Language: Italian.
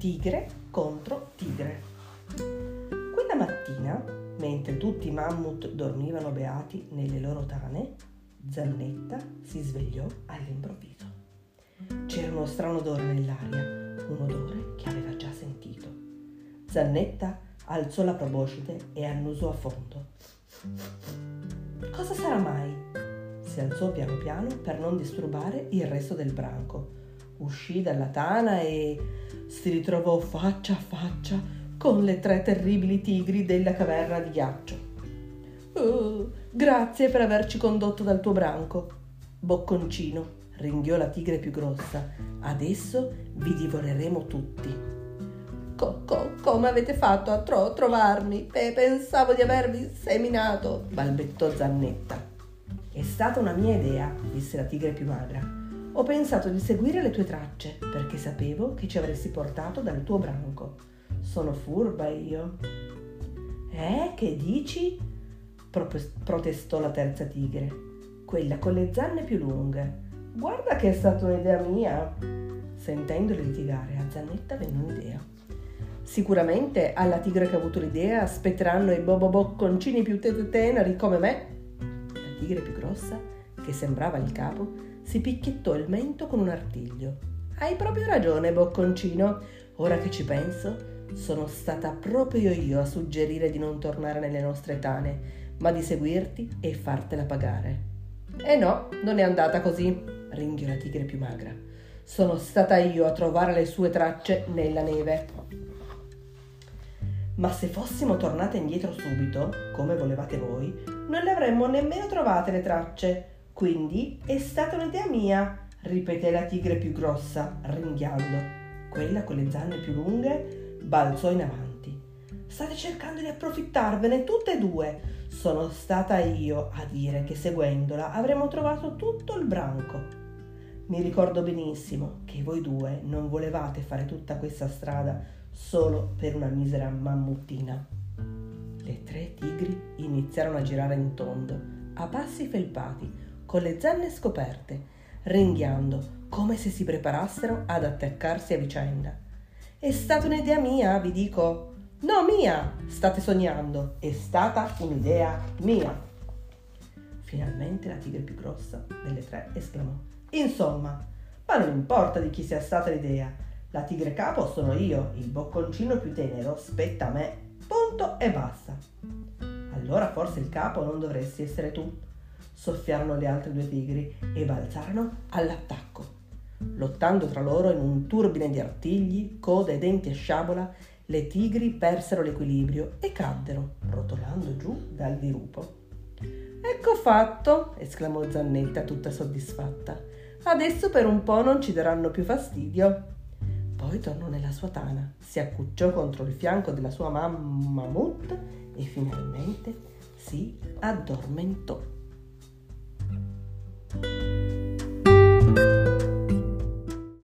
tigre contro tigre. Quella mattina, mentre tutti i mammut dormivano beati nelle loro tane, Zannetta si svegliò all'improvviso. C'era uno strano odore nell'aria, un odore che aveva già sentito. Zannetta alzò la proboscide e annusò a fondo. Cosa sarà mai? Si alzò piano piano per non disturbare il resto del branco Uscì dalla tana e si ritrovò faccia a faccia con le tre terribili tigri della caverna di ghiaccio. Oh, grazie per averci condotto dal tuo branco. Bocconcino, ringhiò la tigre più grossa. Adesso vi divoreremo tutti. Co- co- come avete fatto a tro- trovarmi? Beh, pensavo di avervi seminato, balbettò Zannetta. È stata una mia idea, disse la tigre più magra. Ho pensato di seguire le tue tracce perché sapevo che ci avresti portato dal tuo branco. Sono furba io. Eh, che dici? Pro- protestò la terza tigre, quella con le zanne più lunghe. Guarda che è stata un'idea mia. Sentendoli litigare, a Zannetta venne un'idea. Sicuramente alla tigre che ha avuto l'idea aspetteranno i bobo bocconcini più teneri come me. La tigre più grossa, che sembrava il capo, si picchiettò il mento con un artiglio. Hai proprio ragione, bocconcino. Ora che ci penso, sono stata proprio io a suggerire di non tornare nelle nostre tane, ma di seguirti e fartela pagare. E no, non è andata così, ringhiò la tigre più magra. Sono stata io a trovare le sue tracce nella neve. Ma se fossimo tornate indietro subito, come volevate voi, non le avremmo nemmeno trovate le tracce. Quindi è stata un'idea mia, ripeté la tigre più grossa, ringhiando. Quella con le zanne più lunghe balzò in avanti. State cercando di approfittarvene tutte e due. Sono stata io a dire che seguendola avremmo trovato tutto il branco. Mi ricordo benissimo che voi due non volevate fare tutta questa strada solo per una misera mammuttina. Le tre tigri iniziarono a girare in tondo, a passi felpati, con le zanne scoperte, ringhiando come se si preparassero ad attaccarsi a vicenda. È stata un'idea mia, vi dico. No, mia! State sognando. È stata un'idea mia. Finalmente la tigre più grossa delle tre esclamò. Insomma, ma non importa di chi sia stata l'idea, la tigre capo sono io, il bocconcino più tenero spetta a me. Punto e basta. Allora forse il capo non dovresti essere tu. Soffiarono le altre due tigri e balzarono all'attacco. Lottando tra loro in un turbine di artigli, code e denti a sciabola, le tigri persero l'equilibrio e caddero, rotolando giù dal dirupo. Ecco fatto, esclamò Zannetta tutta soddisfatta. Adesso per un po' non ci daranno più fastidio. Poi tornò nella sua tana, si accucciò contro il fianco della sua mamma Mut e finalmente si addormentò.